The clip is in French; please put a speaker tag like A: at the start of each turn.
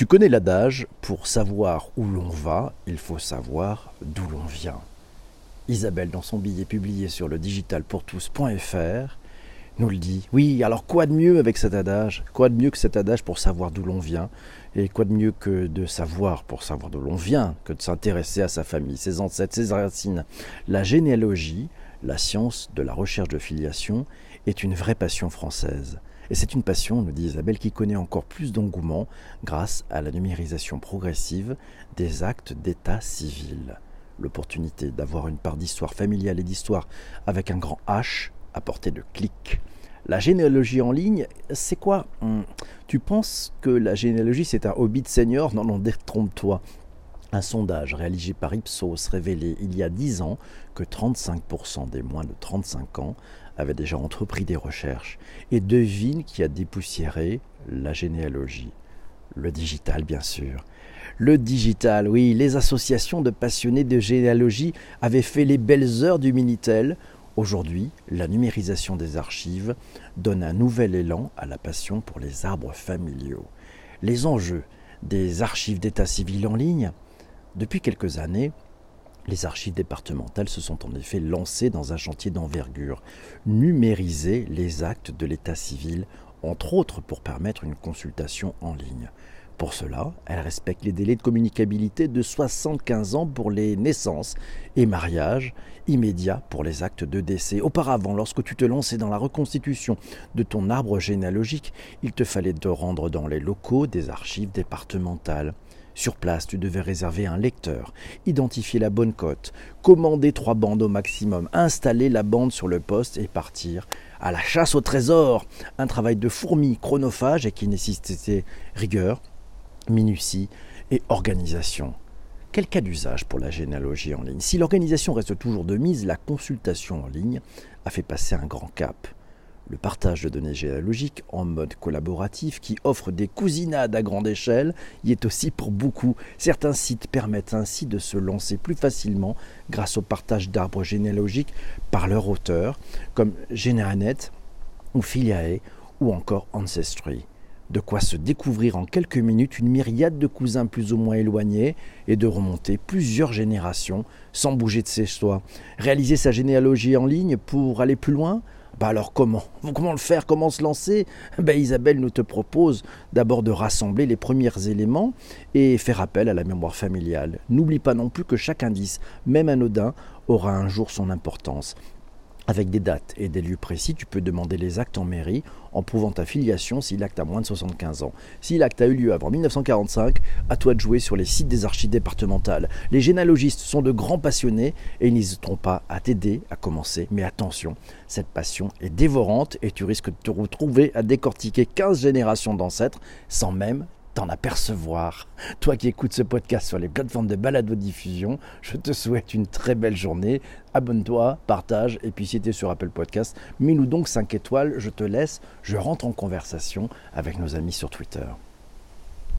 A: Tu connais l'adage, pour savoir où l'on va, il faut savoir d'où l'on vient. Isabelle, dans son billet publié sur le digitalpourtous.fr, nous le dit. Oui, alors quoi de mieux avec cet adage? Quoi de mieux que cet adage pour savoir d'où l'on vient? Et quoi de mieux que de savoir pour savoir d'où l'on vient que de s'intéresser à sa famille, ses ancêtres, ses racines? La généalogie, la science de la recherche de filiation, est une vraie passion française. Et c'est une passion, nous dit Isabelle, qui connaît encore plus d'engouement grâce à la numérisation progressive des actes d'état civil. L'opportunité d'avoir une part d'histoire familiale et d'histoire avec un grand H à portée de clic. La généalogie en ligne, c'est quoi? Hmm. Tu penses que la généalogie c'est un hobby de senior? Non, non, détrompe-toi. Un sondage réalisé par Ipsos révélait il y a 10 ans que 35% des moins de 35 ans avaient déjà entrepris des recherches. Et devine qui a dépoussiéré la généalogie. Le digital, bien sûr. Le digital, oui, les associations de passionnés de généalogie avaient fait les belles heures du Minitel. Aujourd'hui, la numérisation des archives donne un nouvel élan à la passion pour les arbres familiaux. Les enjeux des archives d'état civil en ligne, depuis quelques années, les archives départementales se sont en effet lancées dans un chantier d'envergure, numériser les actes de l'état civil, entre autres pour permettre une consultation en ligne. Pour cela, elles respectent les délais de communicabilité de 75 ans pour les naissances et mariages immédiats pour les actes de décès. Auparavant, lorsque tu te lançais dans la reconstitution de ton arbre généalogique, il te fallait te rendre dans les locaux des archives départementales. Sur place, tu devais réserver un lecteur, identifier la bonne cote, commander trois bandes au maximum, installer la bande sur le poste et partir à la chasse au trésor. Un travail de fourmi chronophage et qui nécessitait rigueur, minutie et organisation. Quel cas d'usage pour la généalogie en ligne? Si l'organisation reste toujours de mise, la consultation en ligne a fait passer un grand cap le partage de données généalogiques en mode collaboratif qui offre des cousinades à grande échelle y est aussi pour beaucoup. Certains sites permettent ainsi de se lancer plus facilement grâce au partage d'arbres généalogiques par leur auteur, comme GeneRanet ou Filiae ou encore Ancestry. De quoi se découvrir en quelques minutes une myriade de cousins plus ou moins éloignés et de remonter plusieurs générations sans bouger de ses choix. Réaliser sa généalogie en ligne pour aller plus loin bah alors comment? Comment le faire? Comment se lancer? Ben Isabelle nous te propose d'abord de rassembler les premiers éléments et faire appel à la mémoire familiale. N'oublie pas non plus que chaque indice, même anodin, aura un jour son importance. Avec des dates et des lieux précis, tu peux demander les actes en mairie en prouvant ta filiation si l'acte a moins de 75 ans. Si l'acte a eu lieu avant 1945, à toi de jouer sur les sites des archives départementales. Les généalogistes sont de grands passionnés et ils n'hésiteront pas à t'aider à commencer. Mais attention, cette passion est dévorante et tu risques de te retrouver à décortiquer 15 générations d'ancêtres sans même t'en apercevoir. Toi qui écoutes ce podcast sur les plateformes de balado-diffusion, je te souhaite une très belle journée. Abonne-toi, partage, et puis si tu es sur Apple Podcast, mets-nous donc 5 étoiles, je te laisse, je rentre en conversation avec nos amis sur Twitter.